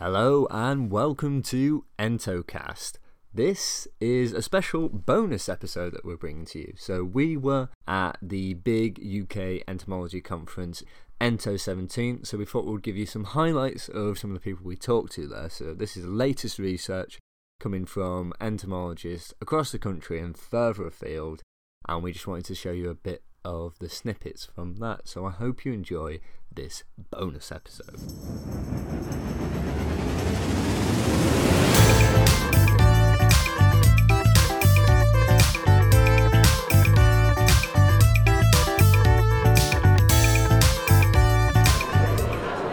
Hello and welcome to Entocast. This is a special bonus episode that we're bringing to you. So, we were at the big UK entomology conference, Ento 17, so we thought we'd give you some highlights of some of the people we talked to there. So, this is the latest research coming from entomologists across the country and further afield, and we just wanted to show you a bit of the snippets from that. So, I hope you enjoy this bonus episode.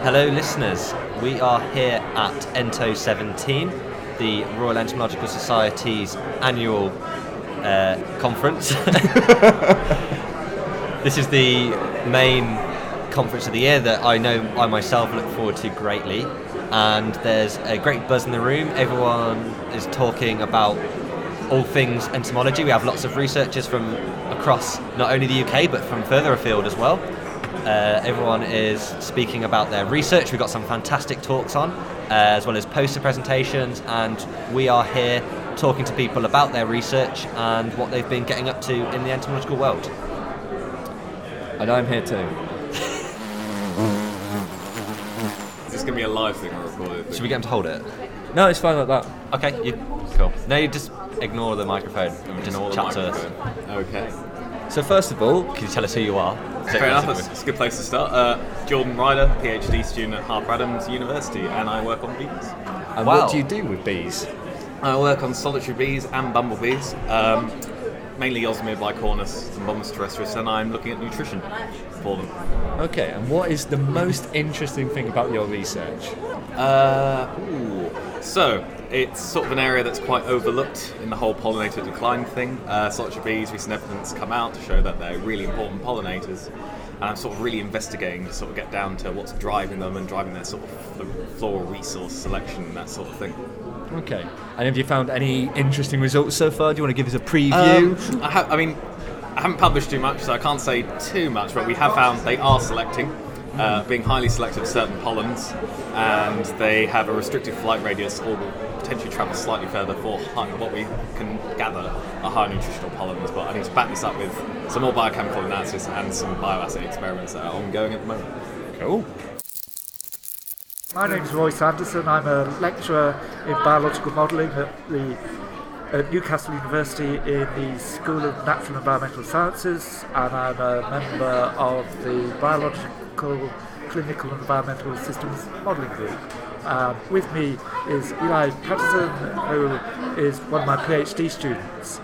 Hello, listeners. We are here at Ento 17, the Royal Entomological Society's annual uh, conference. this is the main conference of the year that I know I myself look forward to greatly. And there's a great buzz in the room. Everyone is talking about all things entomology. We have lots of researchers from across not only the UK but from further afield as well. Uh, everyone is speaking about their research. We've got some fantastic talks on, uh, as well as poster presentations, and we are here talking to people about their research and what they've been getting up to in the entomological world. And I'm here too. Is this going to be a live thing or a recorded Should we get him to hold it? No, it's fine like that. Okay, you cool. No, you just ignore the microphone and just Ignore the chat to us. microphone. Okay. So first of all, Can you tell us who you are? Fair enough, that's, that's a good place to start. Uh, Jordan Ryder, PhD student at Harper Adams University, and I work on bees. and Wow. what do you do with bees? I work on solitary bees and bumblebees, um, mainly Osmia bicornis and Bombus terrestris, and I'm looking at nutrition for them. Okay, and what is the most interesting thing about your research? Uh, ooh. So, it's sort of an area that's quite overlooked in the whole pollinator decline thing. Uh, solitary bees, recent evidence come out to show that they're really important pollinators. And I'm sort of really investigating to sort of get down to what's driving them and driving their sort of fl- floral resource selection and that sort of thing. Okay, and have you found any interesting results so far? Do you want to give us a preview? Um, I, ha- I mean, I haven't published too much, so I can't say too much, but we have found they are selecting, uh, being highly selective of certain pollens, and they have a restricted flight radius or will potentially travel slightly further for high, what we can gather are high nutritional polymers. But I need to back this up with some more biochemical analysis and some bioassay experiments that are ongoing at the moment. cool. My name is Roy Sanderson. I'm a lecturer in biological modelling at the at Newcastle University in the School of Natural and Environmental Sciences, and I'm a member of the Biological, Clinical and Environmental Systems Modelling Group. Um, with me is Eli Patterson, who is one of my PhD students.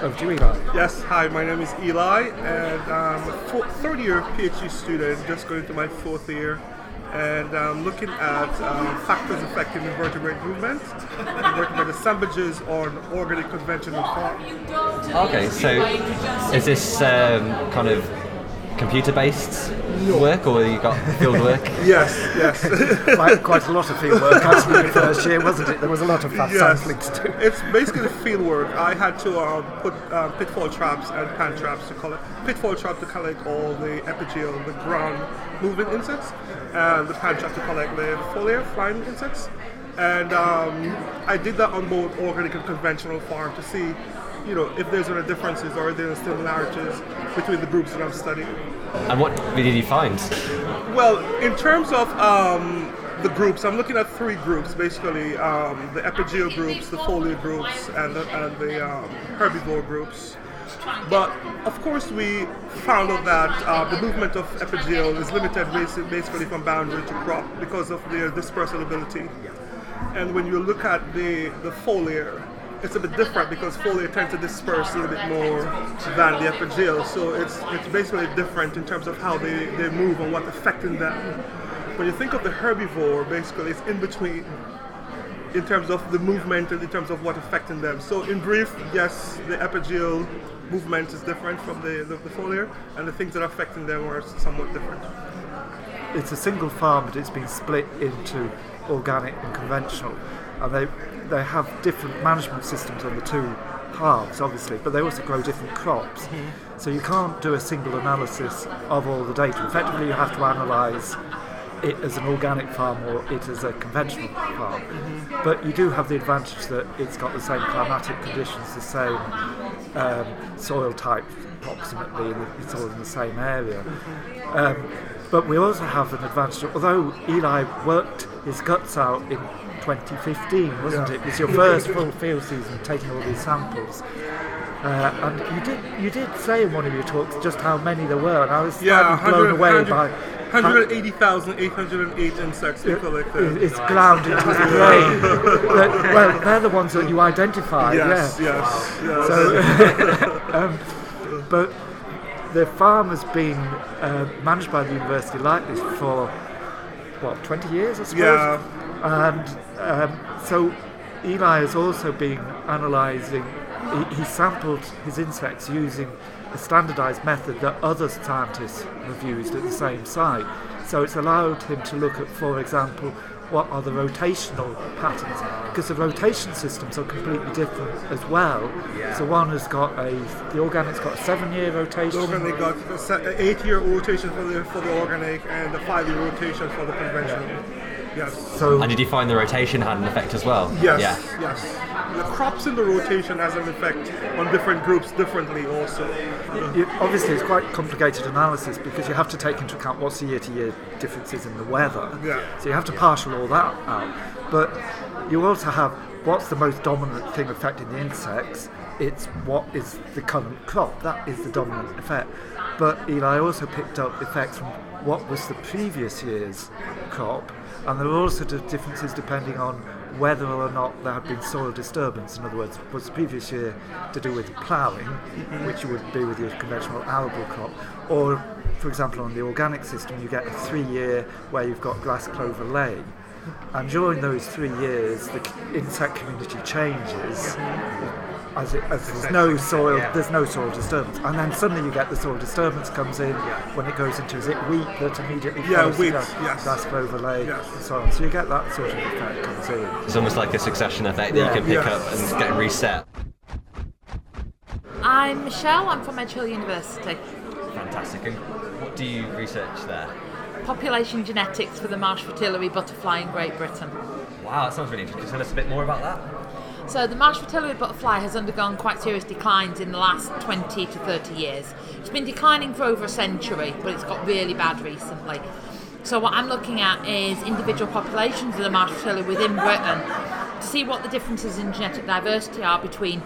Over to you, Eli. Yes, hi, my name is Eli, and I'm a fo- third year PhD student, just going to my fourth year, and I'm looking at um, factors affecting invertebrate movement, invertebrate assemblages on organic conventional farm. Okay, so is this um, kind of computer-based work, or you got field work? Yes, yes. quite, quite a lot of field work actually in the first year, wasn't it? There was a lot of fast Yes, sampling to do. it's basically the field work. I had to um, put um, pitfall traps and pan traps to collect pitfall trap to collect all the epigeal, the ground moving insects, and the pan trap to collect the foliar flying insects. And um, I did that on both organic and conventional farm to see, you know, if there's any differences or if there's similarities between the groups that I'm studying. And what did you find? Well, in terms of um, the groups, I'm looking at three groups basically: um, the epigeal groups, the foliar groups, and the, and the um, herbivore groups. But of course, we found out that uh, the movement of epigeal is limited basically from boundary to crop because of their dispersal ability. And when you look at the, the foliar, it's a bit different because foliar tend to disperse a little bit more than the epigeal. So it's it's basically different in terms of how they, they move and what's affecting them. When you think of the herbivore, basically it's in between in terms of the movement and in terms of what affecting them. So in brief, yes, the epigeal movement is different from the, the, the foliar and the things that are affecting them are somewhat different. it's a single farm, but it's been split into organic and conventional, and they they have different management systems on the two halves, obviously, but they also grow different crops. So you can't do a single analysis of all the data. Effectively, you have to analyse it as an organic farm or it as a conventional farm. But you do have the advantage that it's got the same climatic conditions, the same um, soil type approximately, it's all in the same area. Um, but we also have an advantage, although Eli worked his guts out in 2015, wasn't Yeah. it? It was your first full field season taking all these samples. Uh, and you did you did say in one of your talks just how many there were, and I was Yeah, blown 100 away by 180,808 insects collected. it- it's ground into his brain. That- well, they're the ones that you identified. Yes, yeah. yes, yes. So, um, but the farm has been uh, managed by the university like this for what 20 years, I suppose. Yeah. And um, so Eli has also been analysing. He, he sampled his insects using a standardised method that other scientists have used at the same site. So it's allowed him to look at, for example, what are the rotational patterns because the rotation systems are completely different as well. Yeah. So one has got a the organic's got a seven year rotation. The organic got an eight-year rotation for the for the organic and a five-year rotation for the conventional. Yes. So And did you find the rotation had an effect as well? Yes, Yeah. yes. The crops in the rotation has an effect on different groups differently also. it, obviously it's quite complicated analysis because you have to take into account what's the year to year differences in the weather. Yeah. So you have to partial all that out. But you also have what's the most dominant thing affecting the insects. It's what is the current crop. That is the dominant effect. But Eli also picked up effects from what was the previous year's crop. And there are also di- differences depending on whether or not there had been soil disturbance. In other words, was the previous year to do with ploughing, which would be with your conventional arable crop, or, for example, on the organic system, you get a three-year where you've got grass clover laying. And during those three years, the insect community changes. As, it, as there's no soil, there's no soil disturbance, and then suddenly you get the soil disturbance comes in when it goes into is it wheat that immediately Yeah, follows the wheat, grass, yes. grass clover ley Yes. and so on. So you get that sort of effect comes in. It's almost like a succession effect that Yeah. you can pick Yeah. up and get reset. I'm Michelle, I'm from Edge Hill University. Fantastic. And what do you research there? Population genetics for the marsh fritillary butterfly in Great Britain. Wow, that sounds really interesting. Can you tell us a bit more about that? So the marsh fritillary butterfly has undergone quite serious declines in the last 20 to 30 years. It's been declining for over a century, but it's got really bad recently. So what I'm looking at is individual populations of the marsh fritillary within Britain to see what the differences in genetic diversity are between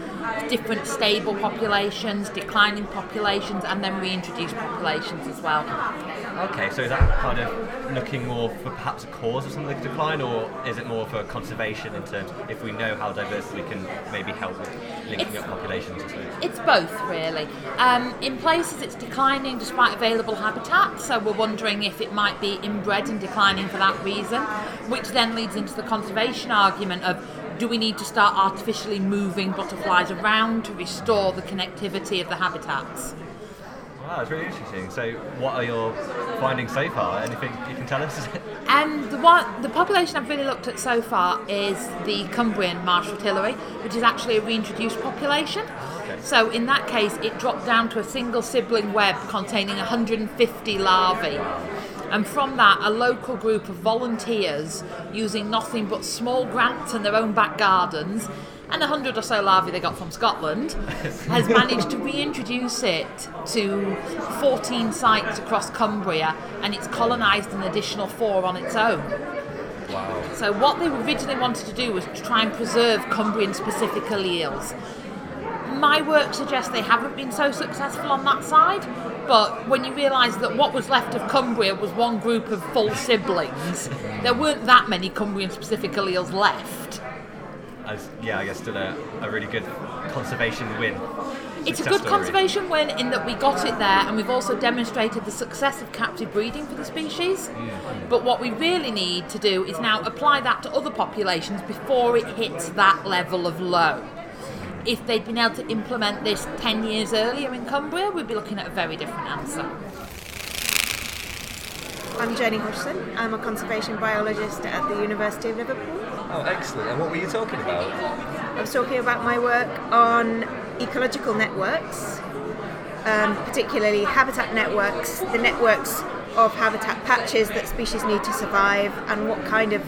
different stable populations, declining populations, and then reintroduced populations as well. Okay, so is that kind of looking more for perhaps a cause of some of the decline, or is it more for conservation in terms if we know how diverse we can maybe help with linking It's- up populations, It's both, really. Um, in places, it's declining despite available habitat, so we're wondering if it might be inbred and declining for that reason, which then leads into the conservation argument of do we need to start artificially moving butterflies around to restore the connectivity of the habitats? Wow, it's really interesting. So, what are your findings so far? Anything you can tell us? And the one, the population I've really looked at so far is the Cumbrian marsh fritillary, which is actually a reintroduced population. So in that case, it dropped down to a single sibling web containing 150 larvae. And from that, a local group of volunteers using nothing but small grants and their own back gardens and a hundred or so larvae they got from Scotland has managed to reintroduce it to 14 sites across Cumbria and it's colonised an additional four on its own. wow. So what they originally wanted to do was to try and preserve Cumbrian specific alleles. My work suggests they haven't been so successful on that side, but when you realise that what was left of Cumbria was one group of full siblings, there weren't that many Cumbrian specific alleles left. As, yeah, I guess still a, a really good conservation win. It's a good story. conservation win in that we got it there and we've also demonstrated the success of captive breeding for the species. Mm-hmm. But what we really need to do is now apply that to other populations before it hits that level of low. If they'd been able to implement this 10 years earlier in Cumbria, we'd be looking at a very different answer. I'm Jenny Hodgson. I'm a conservation biologist at the University of Liverpool. Oh, excellent. And what were you talking about? I was talking about my work on ecological networks, um, particularly habitat networks, the networks of habitat patches that species need to survive and what kind of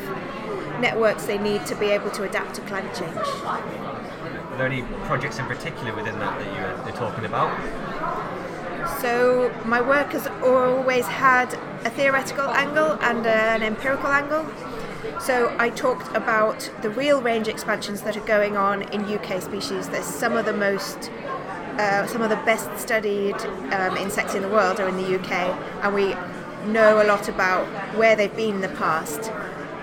networks they need to be able to adapt to climate change. Are there any projects in particular within that that you're, you're talking about? So my work has always had a theoretical angle and an empirical angle. So I talked about the real range expansions that are going on in UK species. There's some of the most, uh, some of the best studied um, insects in the world are in the UK, and we know a lot about where they've been in the past.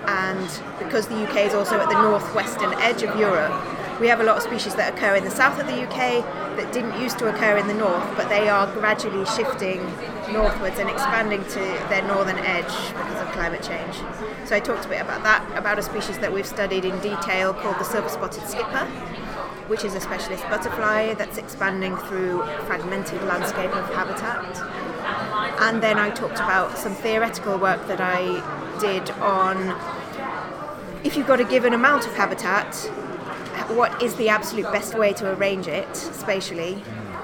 And because the UK is also at the northwestern edge of Europe, we have a lot of species that occur in the south of the UK that didn't used to occur in the north, but they are gradually shifting northwards and expanding to their northern edge because of climate change. So I talked a bit about that, about a species that we've studied in detail called the silver spotted skipper, which is a specialist butterfly that's expanding through fragmented landscape of habitat. And then I talked about some theoretical work that I did on if you've got a given amount of habitat, what is the absolute best way to arrange it spatially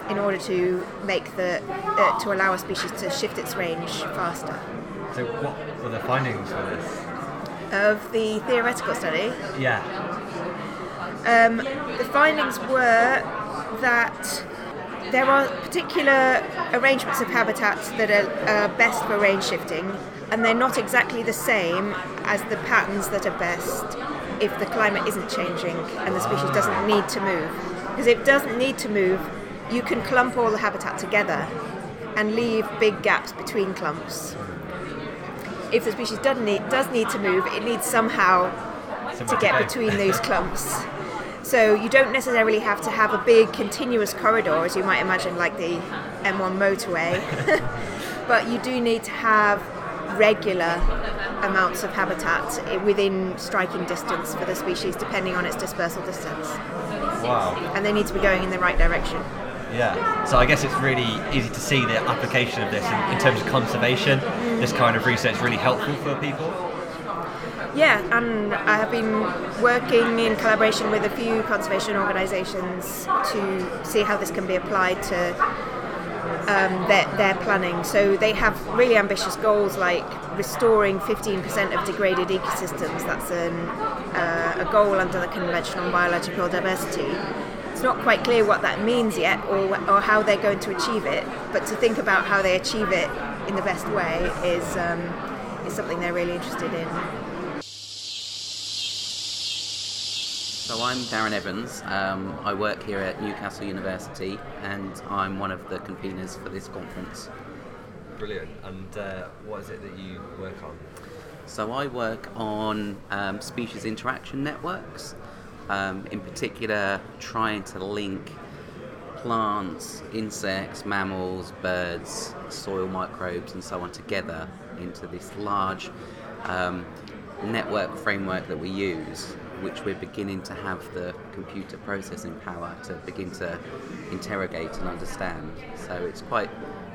in order to make the uh, to allow a species to shift its range faster. So, what were the findings for this? Of the theoretical study, Yeah. um, the findings were that there are particular arrangements of habitats that are uh, best for range shifting, and they're not exactly the same as the patterns that are best if the climate isn't changing and the species doesn't need to move. Because if it doesn't need to move, you can clump all the habitat together and leave big gaps between clumps. If the species does need, does need to move, it needs somehow to to get between those clumps. So you don't necessarily have to have a big continuous corridor, as you might imagine, like the M1 motorway, but you do need to have regular amounts of habitat within striking distance for the species, depending on its dispersal distance, Wow. and they need to be going in the right direction. Yeah. So I guess it's really easy to see the application of this in, in terms of conservation. This kind of research is really helpful for people. Yeah, and I have been working in collaboration with a few conservation organisations to see how this can be applied to um, their, their planning. So they have really ambitious goals like restoring 15% of degraded ecosystems. That's an, uh, a goal under the Convention on Biological Diversity. It's not quite clear what that means yet or, or how they're going to achieve it, but to think about how they achieve it in the best way is, um, is something they're really interested in. I'm Darren Evans. Um, I work here at Newcastle University, and I'm one of the conveners for this conference. Brilliant. And uh, what is it that you work on? So I work on um, species interaction networks, um, in particular, trying to link plants, insects, mammals, birds, soil microbes, and so on together into this large um, network framework that we use, which we're beginning to have the computer processing power to begin to interrogate and understand. So it's quite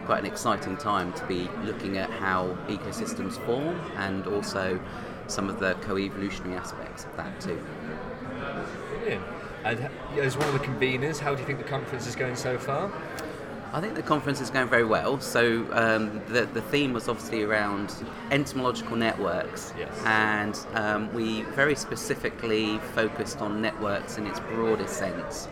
quite an exciting time to be looking at how ecosystems form and also some of the co-evolutionary aspects of that too. Brilliant. And as one of the conveners, how do you think the conference is going so far? I think the conference is going very well. So um, the the theme was obviously around entomological networks, Yes. and um, we very specifically focused on networks in its broadest sense,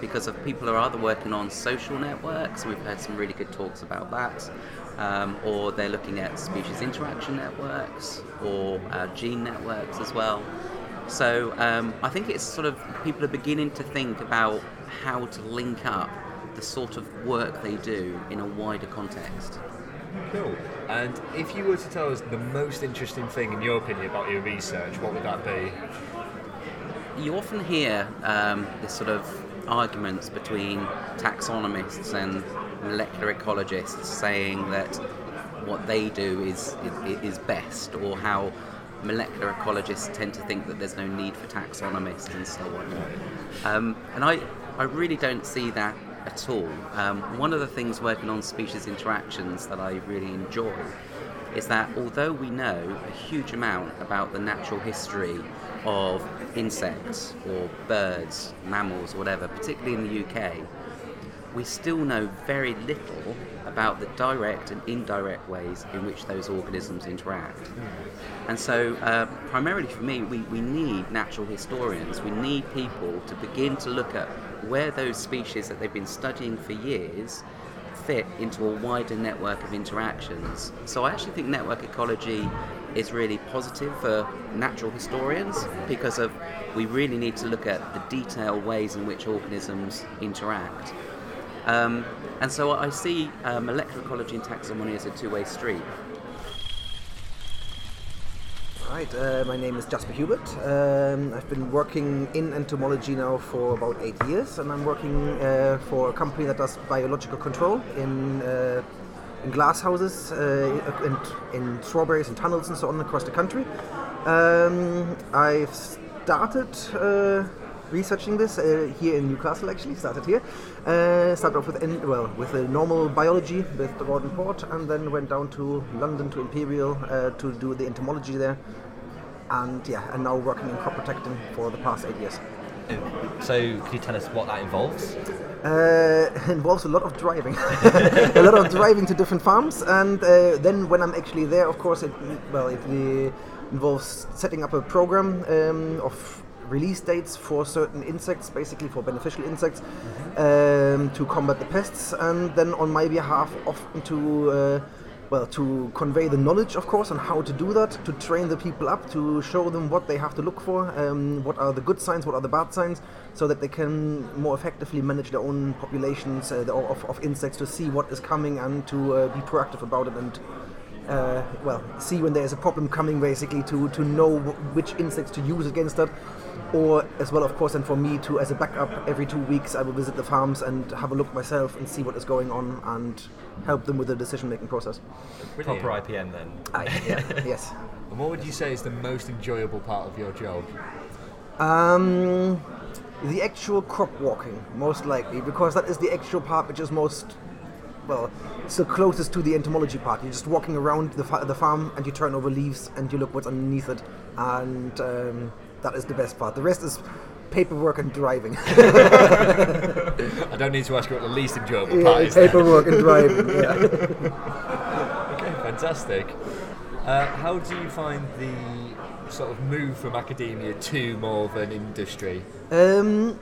because of people are either working on social networks. We've had some really good talks about that. Um, or they're looking at species interaction networks or uh, gene networks as well. So um, I think it's sort of people are beginning to think about how to link up the sort of work they do in a wider context. Cool. And if you were to tell us the most interesting thing, in your opinion, about your research, what would that be? You often hear um, this sort of arguments between taxonomists and molecular ecologists saying that what they do is, is, is best, or how molecular ecologists tend to think that there's no need for taxonomists and so on. Um, and I, I really don't see that at all. Um, one of the things working on species interactions that I really enjoy is that although we know a huge amount about the natural history of insects or birds, mammals, whatever, particularly in the UK, we still know very little about the direct and indirect ways in which those organisms interact. And so, uh, primarily for me, we, we need natural historians. We need people to begin to look at where those species that they've been studying for years fit into a wider network of interactions. So I actually think network ecology is really positive for natural historians because of we really need to look at the detailed ways in which organisms interact. Um, and so I see um, molecular ecology and taxonomy as a two-way street. Right, uh, my name is Jasper Hubert. Um, I've been working in entomology now for about eight years, and I'm working uh, for a company that does biological control in uh, in glass houses, uh, in, in strawberries and tunnels and so on across the country. Um, I've started uh, researching this uh, here in Newcastle. Actually, started here. Uh, started off with en- well with the normal biology with the Gordon Port, and then went down to London to Imperial uh, to do the entomology there. And yeah, and now working in crop protecting for the past eight years. So, can you tell us what that involves? Uh, involves a lot of driving, a lot of driving to different farms, and uh, then when I'm actually there, of course, it well, it uh, involves setting up a program um, of release dates for certain insects, basically for beneficial insects, um, to combat the pests, and then on my behalf, often to uh, well, to convey the knowledge, of course, on how to do that, to train the people up, to show them what they have to look for, um, what are the good signs, what are the bad signs, so that they can more effectively manage their own populations uh, of, of insects to see what is coming and to uh, be proactive about it and. Uh, well, see when there is a problem coming, basically, to, to know wh- which insects to use against that, or as well, of course, and for me too, as a backup, every two weeks I will visit the farms and have a look myself and see what is going on and help them with the decision-making process. Proper IPM then. Aye, yeah, yes. And what would you say is the most enjoyable part of your job? Um, the actual crop walking, most likely, because that is the actual part which is most, well, it's the closest to the entomology part. You're just walking around the, fa- the farm and you turn over leaves and you look what's underneath it, and um, that is the best part. The rest is paperwork and driving. I don't need to ask you what the least enjoyable Yeah, part is. then. paperwork and driving. Yeah. Okay, fantastic. Uh, how do you find the sort of move from academia to more of an industry? Um,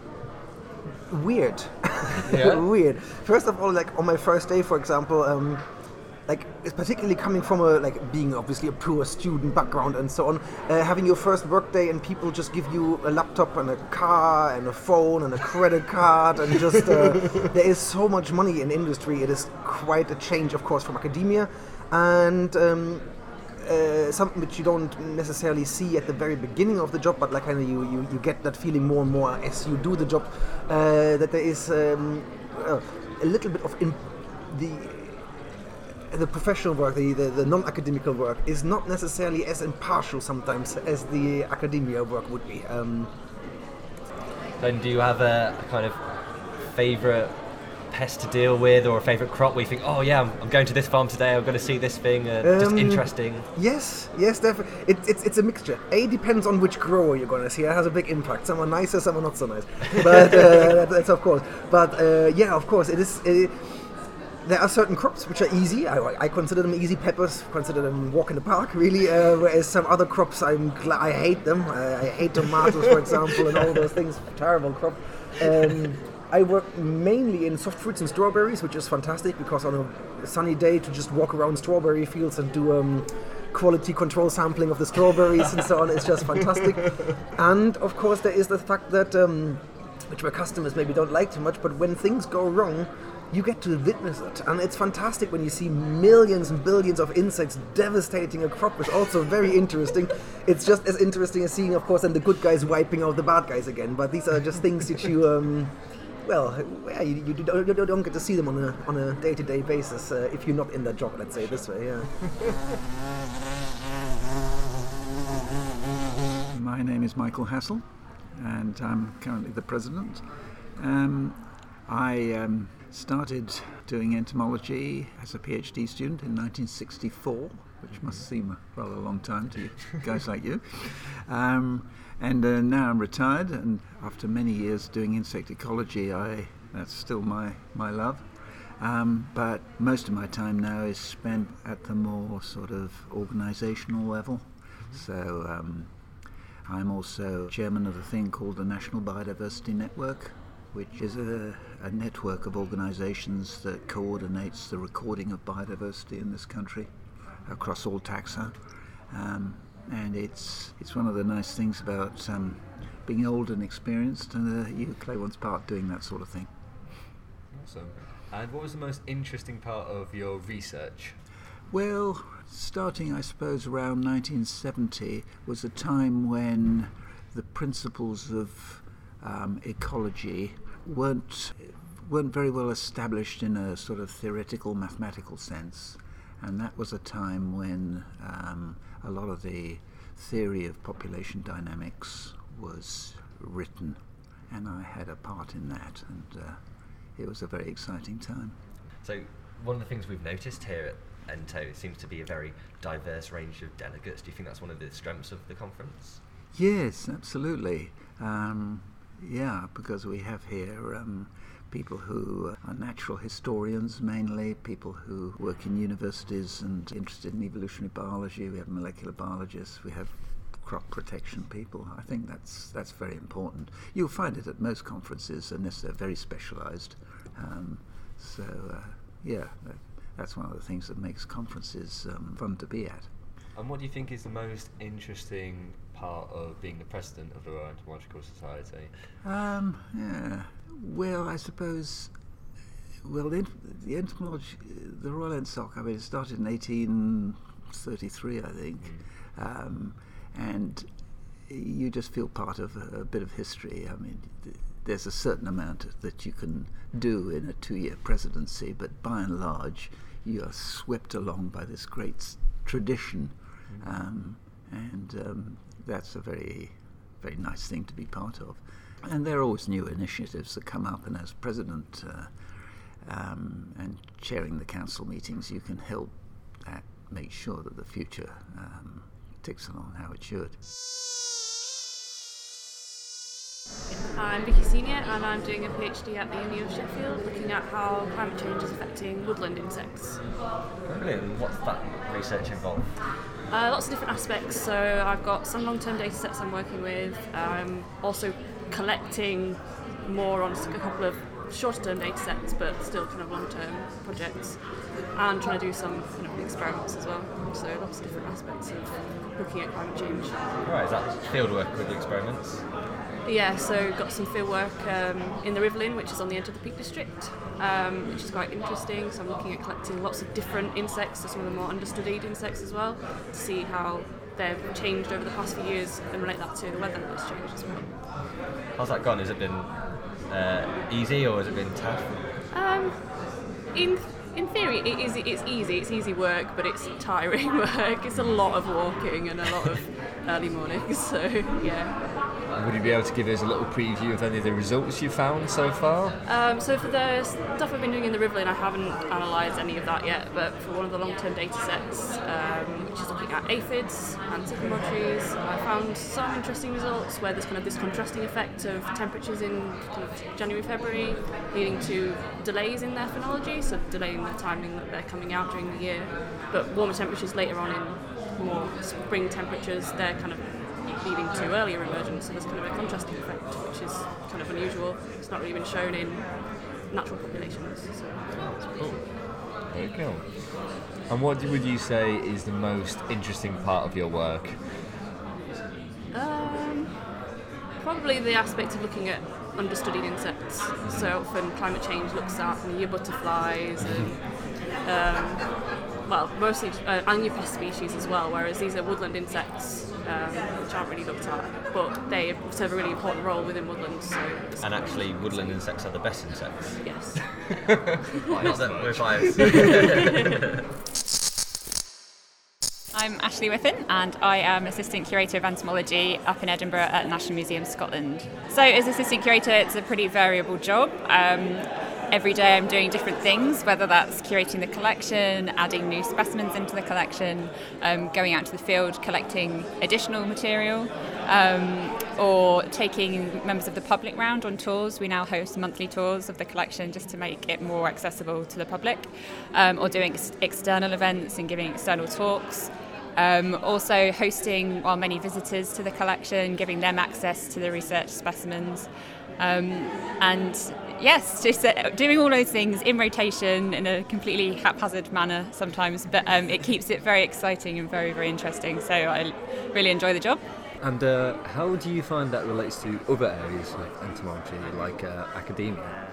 weird. Yeah? weird. First of all, like on my first day, for example, um, like it's particularly coming from a like being obviously a poor student background and so on, uh, having your first work day and people just give you a laptop and a car and a phone and a credit card and just uh, there is so much money in industry. It is quite a change, of course, from academia, and. Um, uh, something which you don't necessarily see at the very beginning of the job, but like kind of you, you, you get that feeling more and more as you do the job. Uh, that there is um, uh, a little bit of in the the professional work, the, the, the non-academical work, is not necessarily as impartial sometimes as the academia work would be. Um, Then, do you have a, a kind of favourite pest to deal with or a favourite crop where you think, oh yeah, I'm, I'm going to this farm today, I'm going to see this thing, uh, just Um, interesting? Yes, yes, definitely. It, it's it's a mixture. A depends on which grower you're gonna see. It has a big impact. Some are nicer, some are not so nice. But uh, that, that's of course. But uh, yeah, of course, it is. Uh, there are certain crops which are easy. I, I consider them easy. Peppers, consider them walk in the park, really. Uh, whereas some other crops, I'm gla- I hate them. I, I hate tomatoes, for example, and all those things. Terrible crop. Um, I work mainly in soft fruits and strawberries, which is fantastic because on a sunny day to just walk around strawberry fields and do um, quality control sampling of the strawberries and so on is just fantastic. And of course, there is the fact that, um, which my customers maybe don't like too much, but when things go wrong, you get to witness it. And it's fantastic when you see millions and billions of insects devastating a crop. It's also very interesting. It's just as interesting as seeing, of course, then the good guys wiping out the bad guys again. But these are just things that you. Um, well, yeah, you, you, don't, you don't get to see them on a on a day-to-day basis uh, if you're not in that job. Let's say this way, yeah. My name is Michael Hassell, and I'm currently the president. Um, I um, started doing entomology as a PhD student in 1964, which must seem a rather long time to guys like you. Um, and uh, now I'm retired, and after many years doing insect ecology, I That's still my, my love. Um, but most of my time now is spent at the more sort of organisational level. So um, I'm also chairman of a thing called the National Biodiversity Network, which is a, a network of organisations that coordinates the recording of biodiversity in this country across all taxa. Um, and it's it's one of the nice things about um, being old and experienced, and uh, you play one's part doing that sort of thing. Awesome. And what was the most interesting part of your research? Well, starting, I suppose, around 1970 was a time when the principles of um, ecology weren't weren't very well established in a sort of theoretical mathematical sense, and that was a time when um, a lot of the theory of population dynamics was written, and I had a part in that, and uh, it was a very exciting time. So, one of the things we've noticed here at ENTO it seems to be a very diverse range of delegates. Do you think that's one of the strengths of the conference? Yes, absolutely. Um, yeah, because we have here um, people who are natural historians mainly, people who work in universities and interested in evolutionary biology. We have molecular biologists. We have crop protection people. I think that's that's very important. You'll find it at most conferences unless they're very specialised. Um, so uh, yeah, that, that's one of the things that makes conferences um, fun to be at. And what do you think is the most interesting part of being the president of the Royal Entomological Society? Um, yeah. Well, I suppose. Well, the, the entomology, the Royal Ensoc. I mean, it started in 1833, I think, mm. um, and you just feel part of a, a bit of history. I mean, th- there's a certain amount that you can do in a two-year presidency, but by and large, you are swept along by this great tradition, mm. um, and um, that's a very, very nice thing to be part of. And there are always new initiatives that come up, and as president uh, um, and chairing the council meetings, you can help that make sure that the future um, ticks along how it should. I'm Vicky Senior and I'm doing a PhD at the Uni of Sheffield looking at how climate change is affecting woodland insects. Brilliant. What's that research involved? Uh, lots of different aspects. So I've got some long-term data sets I'm working with. I'm also collecting more on a couple of shorter-term data sets, but still kind of long-term projects, and trying to do some kind of experiments as well. So lots of different aspects of looking at climate change. Right, is that field work with the experiments? Yeah, so got some field work um, in the Rivelin, which is on the edge of the Peak District, um, which is quite interesting. So I'm looking at collecting lots of different insects, so some of the more understudied insects as well, to see how they've changed over the past few years and relate that to the weather that's changed as well. How's that gone? Has it been uh, easy or has it been tough? Um, in in theory, it is it's easy. It's easy work, but it's tiring work. It's a lot of walking and a lot of early mornings. So yeah. Would you be able to give us a little preview of any of the results you've found so far? Um, so for the stuff I've been doing in the Rivelin, I haven't analysed any of that yet, but for one of the long-term data sets, um, which is looking at aphids and sycamore trees, I found some interesting results where there's kind of this contrasting effect of temperatures in kind of January, February, leading to delays in their phenology, so delaying the timing that they're coming out during the year, but warmer temperatures later on in more spring temperatures, they're kind of leading to earlier emergence. So there's kind of a contrasting effect, which is kind of unusual. It's not really been shown in natural populations. So cool. Very cool. And what would you say is the most interesting part of your work? Um, probably the aspect of looking at understudied insects. So often climate change looks at year butterflies and um, well, mostly uh, Angiopest species as well, whereas these are woodland insects um, which aren't really looked at, but they serve a really important role within woodlands. So and actually, woodland insects are the best insects. Yes. Not that we're biased. I'm Ashleigh Whiffin and I am Assistant Curator of Entomology up in Edinburgh at National Museum Scotland. So as Assistant Curator it's a pretty variable job. Um, every day I'm doing different things, whether that's curating the collection, adding new specimens into the collection, um, going out to the field collecting additional material, um, or taking members of the public round on tours. We now host monthly tours of the collection just to make it more accessible to the public, um, or doing ex- external events and giving external talks. Um, also hosting well, many visitors to the collection, giving them access to the research specimens. Um, and yes, just uh, doing all those things in rotation in a completely haphazard manner sometimes, but um, it keeps it very exciting and very, very interesting. So I really enjoy the job. And uh, how do you find that relates to other areas like entomology, like uh, academia?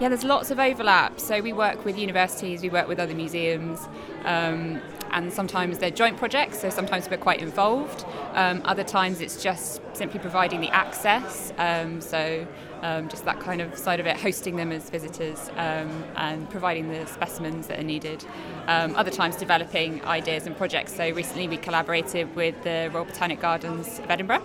Yeah, there's lots of overlap. So we work with universities, we work with other museums, um, and sometimes they're joint projects, so sometimes we're quite involved. Um, other times it's just simply providing the access, um, so um, just that kind of side of it, hosting them as visitors um, and providing the specimens that are needed. Um, other times developing ideas and projects. So recently we collaborated with the Royal Botanic Gardens of Edinburgh,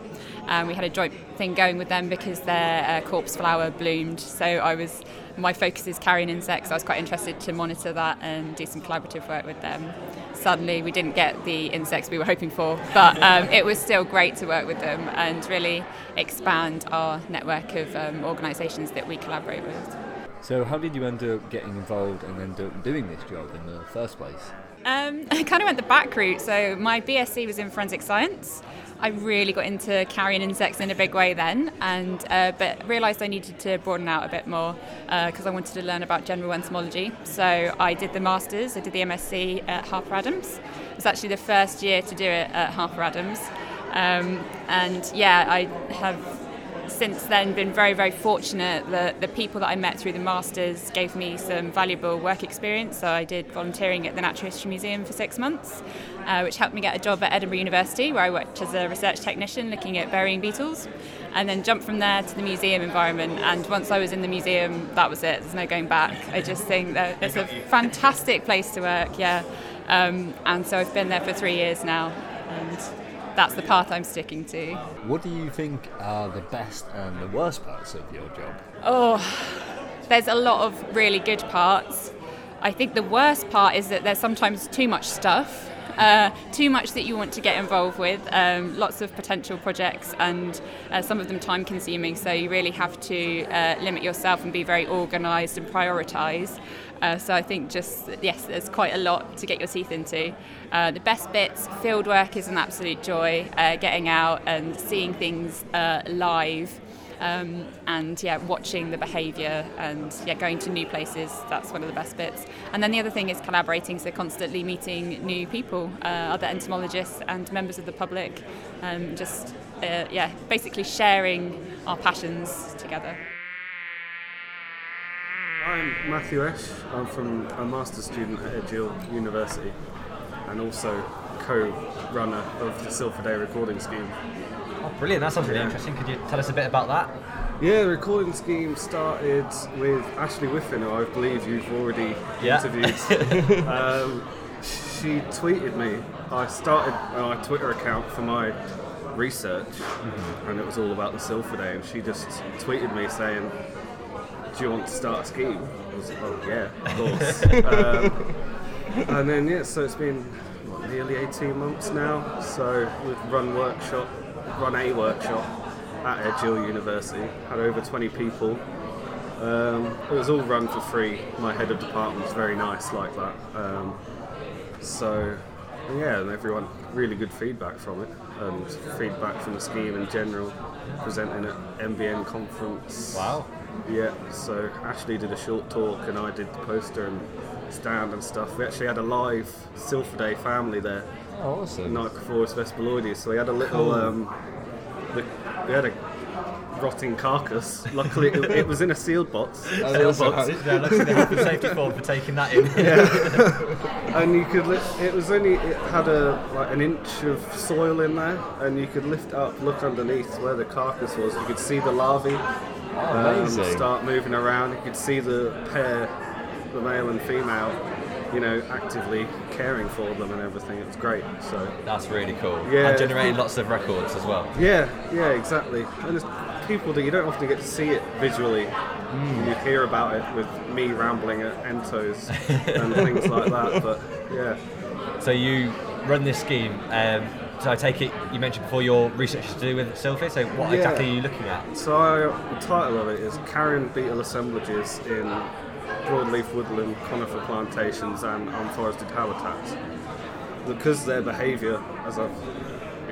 and we had a joint thing going with them because their uh, corpse flower bloomed. So I was my focus is carrion insects. I was quite interested to monitor that and do some collaborative work with them. Suddenly, we didn't get the insects we were hoping for, but um, it was still great to work with them and really expand our network of um, organisations that we collaborate with. So, how did you end up getting involved and end up doing this job in the first place? Um, I kind of went the back route. So, my BSc was in forensic science. I really got into carrion insects in a big way then, and uh, but realised I needed to broaden out a bit more because uh, I wanted to learn about general entomology. So I did the masters, I did the MSc at Harper Adams. It was actually the first year to do it at Harper Adams, um, and yeah, I have since then been very, very fortunate that the people that I met through the Masters gave me some valuable work experience. So I did volunteering at the Natural History Museum for six months, uh, which helped me get a job at Edinburgh University, where I worked as a research technician looking at burying beetles, and then jumped from there to the museum environment. And once I was in the museum, that was it. There's no going back. I just think that it's a fantastic place to work, yeah. Um, and so I've been there for three years now. And that's the path I'm sticking to. What do you think are the best and the worst parts of your job? Oh, there's a lot of really good parts. I think the worst part is that there's sometimes too much stuff. Uh, too much that you want to get involved with, um, lots of potential projects, and uh, some of them time consuming. So you really have to uh, limit yourself and be very organised and prioritise. Uh, so I think just yes, there's quite a lot to get your teeth into. Uh, the best bits, field work is an absolute joy. Uh, getting out and seeing things uh, live, um, and yeah, watching the behaviour and yeah, going to new places. That's one of the best bits. And then the other thing is collaborating. So constantly meeting new people, uh, other entomologists and members of the public. Um, just uh, yeah, basically sharing our passions together. I'm Matthew Esch. I'm from a master's student at Edgehill University and also co-runner of the Silphidae recording scheme. Oh, brilliant! That sounds really yeah. interesting. Could you tell us a bit about that? Yeah, the recording scheme started with Ashleigh Whiffin, who I believe you've already yeah. interviewed. um, she tweeted me. I started my Twitter account for my research, mm-hmm. and it was all about the Silphidae. And she just tweeted me saying, do you want to start a scheme? I was like, oh yeah, of course. um, and then yeah, so it's been what, nearly 18 months now. So we've run workshop, run a workshop at Edgehill University. Had over 20 people. Um, it was all run for free. My head of department was very nice like that. Um, so yeah, and everyone really good feedback from it, and feedback from the scheme in general. Presenting at NBN conference. Wow. Yeah, so Ashley did a short talk and I did the poster and stand and stuff. We actually had a live Silphidae family there. Oh, awesome. Nicrophorus vespilloides, so we had a little. Cool. Um, we had a rotting carcass. Luckily, it, it, was in a sealed box. Oh, sealed box. Yeah, looks like the safety form for taking that in. yeah. and you could. Li- it was only. It had a like an inch of soil in there, and you could lift up, look underneath where the carcass was. You could see the larvae um, start moving around. You could see the pair, the male and female, you know, actively caring for them and everything. It was great. So that's really cool. Yeah, and generating lots of records as well. Yeah, yeah, exactly. And there's people that you don't often get to see it visually. Hmm. You hear about it with me rambling at entos and things like that. But yeah. So you run this scheme. Um, so I take it you mentioned before your research is to do with silver. So what Yeah. exactly are you looking at? So I, the title of it is Carrion Beetle Assemblages in Broadleaf Woodland, Conifer Plantations and Unforested Habitats. Because their behaviour, as I've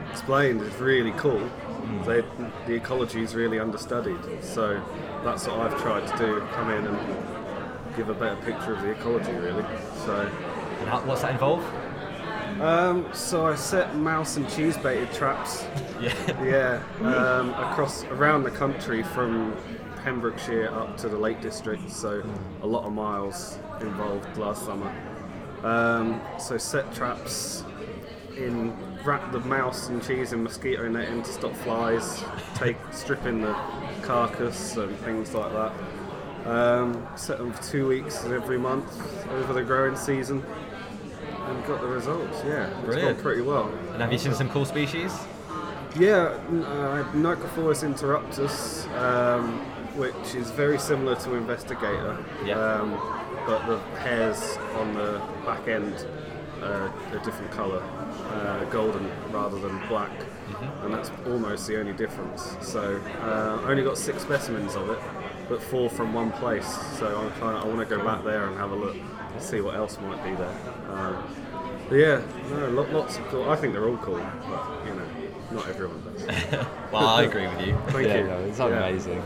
explained, is really cool, hmm. they, the ecology is really understudied. So that's what I've tried to do, come in and give a better picture of the ecology really. So And how, what's that involve? Um, so I set mouse and cheese baited traps. Yeah. Yeah. Um, across around the country from Pembrokeshire up to the Lake District. So a lot of miles involved last summer. Um, so set traps in wrap the mouse and cheese in mosquito netting to stop flies. Take stripping the carcass and things like that. Um, set them for two weeks every month over the growing season and got the results. Yeah, it's Brilliant. gone pretty well. And have you seen some cool species? Yeah, uh, Nicrophorus interruptus, um, which is very similar to Investigator, Yeah. um, but the hairs on the back end are a different colour, uh, golden rather than black, and that's almost the only difference. So uh, I only got six specimens of it, but four from one place. So I'm kind of I want to go back there and have a look, see what else might be there. Um, but yeah, no, lo- lots of cool. I think they're all cool, but you know, not everyone does. Well, I agree with you. Thank Yeah, you. no, it's Yeah. amazing.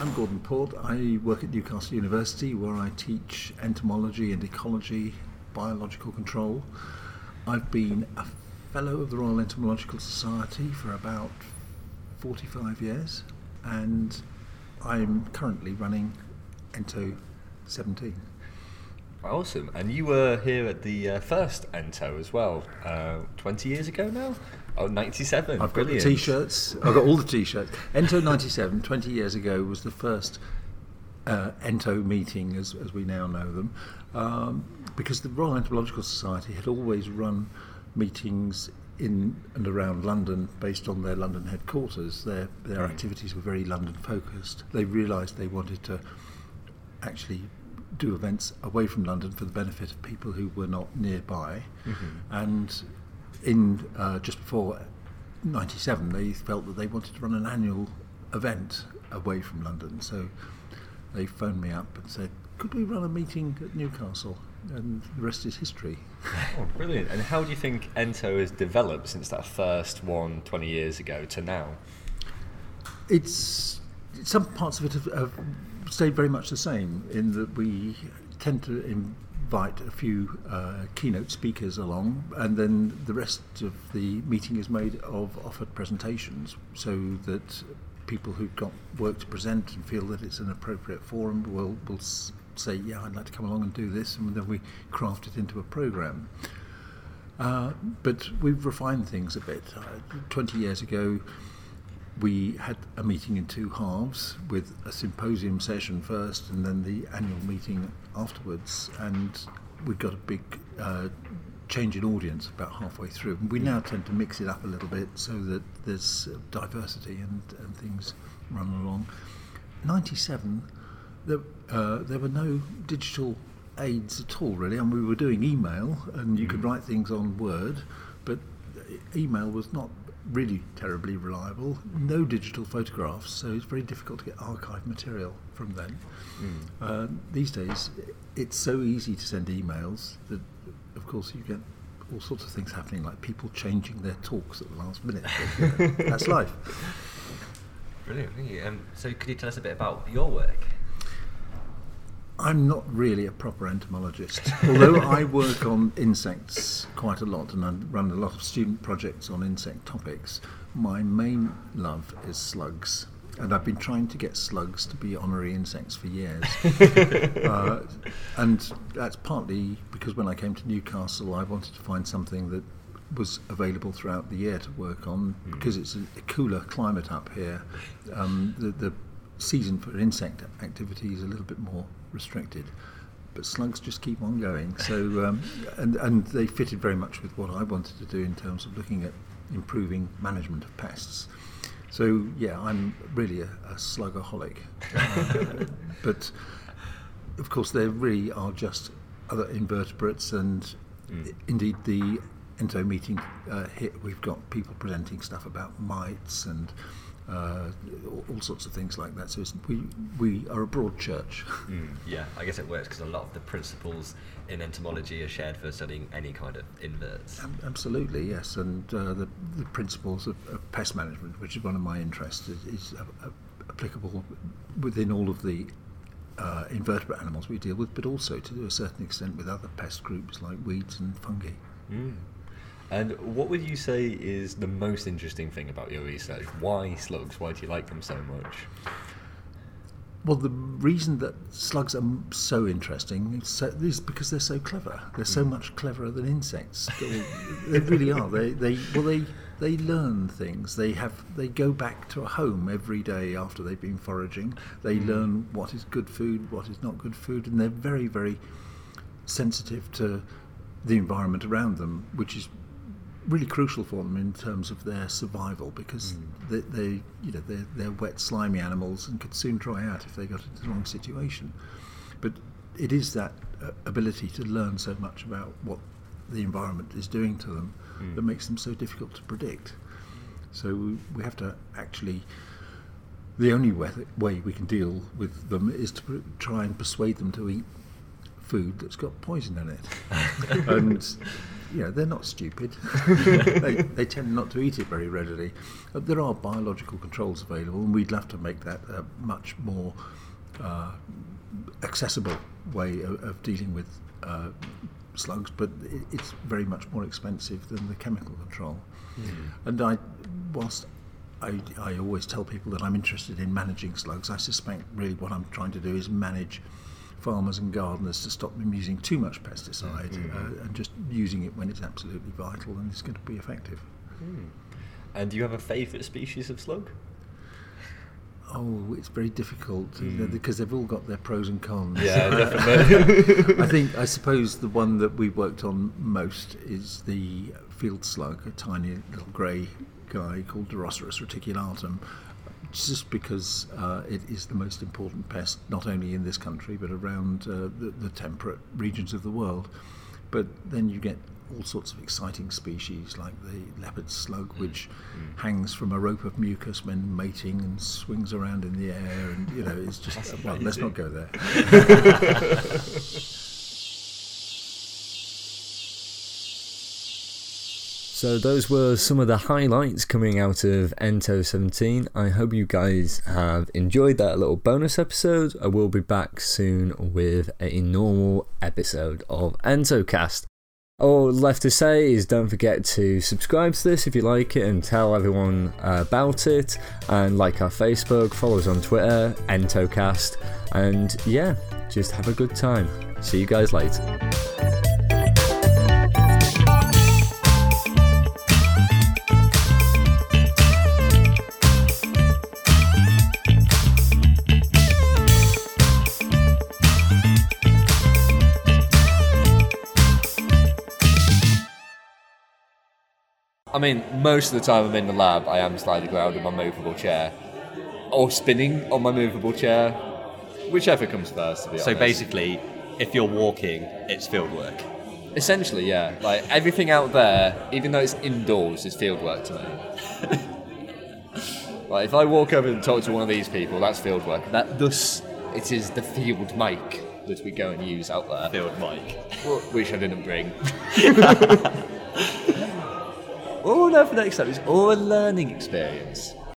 I'm Gordon Port. I work at Newcastle University where I teach entomology and ecology, biological control. I've been a fellow of the Royal Entomological Society for about 45 years and I'm currently running Ento 17. Awesome. And you were here at the uh, first Ento as well, uh, 20 years ago now? Oh, 97. I've got the t-shirts. I've got all the t-shirts. Ento 97, 20 years ago, was the first uh, Ento meeting, as, as we now know them, um, because the Royal Entomological Society had always run meetings in and around London based on their London headquarters. Their, their activities were very London focused. They realised they wanted to actually do events away from London for the benefit of people who were not nearby. And in uh, just before 97, they felt that they wanted to run an annual event away from London. So they phoned me up and said, could we run a meeting at Newcastle? And the rest is history. Oh, brilliant. And how do you think Ento has developed since that first one 20 years ago to now? It's some parts of it have, have stayed very much the same in that we tend to invite a few uh, keynote speakers along, and then the rest of the meeting is made of offered presentations, so that people who've got work to present and feel that it's an appropriate forum will will say, "Yeah, I'd like to come along and do this," and then we craft it into a program. Uh, but we've refined things a bit. Uh, Twenty years ago, we had a meeting in two halves with a symposium session first and then the annual meeting afterwards. And we got a big uh, change in audience about halfway through. And we now tend to mix it up a little bit so that there's diversity and, and things run along. 97 there, uh, there were no digital aids at all really. And we were doing email and you could write things on word but email was not really terribly reliable. No digital photographs, so it's very difficult to get archive material from then. Uh, these days, it's so easy to send emails that, of course, you get all sorts of things happening, like people changing their talks at the last minute. That's life. Brilliant. Thank you. Um, so could you tell us a bit about your work? I'm not really a proper entomologist, although I work on insects quite a lot and I run a lot of student projects on insect topics. My main love is slugs, and I've been trying to get slugs to be honorary insects for years. uh, and that's partly because when I came to Newcastle, I wanted to find something that was available throughout the year to work on because it's a, a cooler climate up here. Um, the, the season for insect activity is a little bit more restricted. But slugs just keep on going. So, um, and, and they fitted very much with what I wanted to do in terms of looking at improving management of pests. So yeah, I'm really a, a slugaholic, uh, but of course there really are just other invertebrates, and Mm. indeed the ento meeting uh, here we've got people presenting stuff about mites and. Uh, all, sorts of things like that. So we we are a broad church. Mm, yeah, I guess it works because a lot of the principles in entomology are shared for studying any kind of inverts. Ab- Absolutely, yes. And uh, the, the principles of, of pest management, which is one of my interests, is, is uh, uh, applicable within all of the uh, invertebrate animals we deal with, but also to a certain extent with other pest groups like weeds and fungi. Mm. And what would you say is the most interesting thing about your research? Why slugs? Why do you like them so much? Well, the reason that slugs are so interesting is, so, is because they're so clever. They're so much cleverer than insects. they, they really are. They, they, well, they, they learn things. They have, they go back to a home every day after they've been foraging. They Mm. learn what is good food, what is not good food, and they're very, very sensitive to the environment around them, which is really crucial for them in terms of their survival because they, they, you know, they're, they're wet, slimy animals and could soon dry out if they got into the wrong situation. But it is that uh, ability to learn so much about what the environment is doing to them Mm. that makes them so difficult to predict. So we, we have to actually. The only way, way we can deal with them is to pr- try and persuade them to eat food that's got poison in it. and you know, they're not stupid. they, they tend not to eat it very readily. Uh, there are biological controls available, and we'd love to make that a much more uh, accessible way of, of dealing with uh, slugs, but it, it's very much more expensive than the chemical control. And I, whilst I, I always tell people that I'm interested in managing slugs, I suspect really what I'm trying to do is manage farmers and gardeners to stop them using too much pesticide uh, and just using it when it's absolutely vital and it's going to be effective. Mm. And do you have a favourite species of slug? Oh, it's very difficult Mm. because they've all got their pros and cons. Yeah, definitely. I think, I suppose, the one that we worked on most is the field slug, a tiny little grey guy called Deroceras reticulatum, just because uh, it is the most important pest, not only in this country but around uh, the, the temperate regions of the world. But then you get all sorts of exciting species like the leopard slug, which hangs from a rope of mucus when mating and swings around in the air, and you know, it's just well, let's not go there. So those were some of the highlights coming out of Ento 17. I hope you guys have enjoyed that little bonus episode. I will be back soon with a normal episode of EntoCast. All left to say is don't forget to subscribe to this if you like it and tell everyone uh, about it. And like our Facebook, follow us on Twitter, EntoCast. And yeah, just have a good time. See you guys later. I mean, most of the time I'm in the lab, I am sliding around in my movable chair, or spinning on my movable chair, whichever comes first. To be So honest. basically, if you're walking, it's field work. essentially, yeah, like everything out there, even though it's indoors, is field work to me. like if I walk over and talk to one of these people, that's field work. That thus, it is the field mic that we go and use out there. Field mic. which I didn't bring. all know for next time is all a learning experience.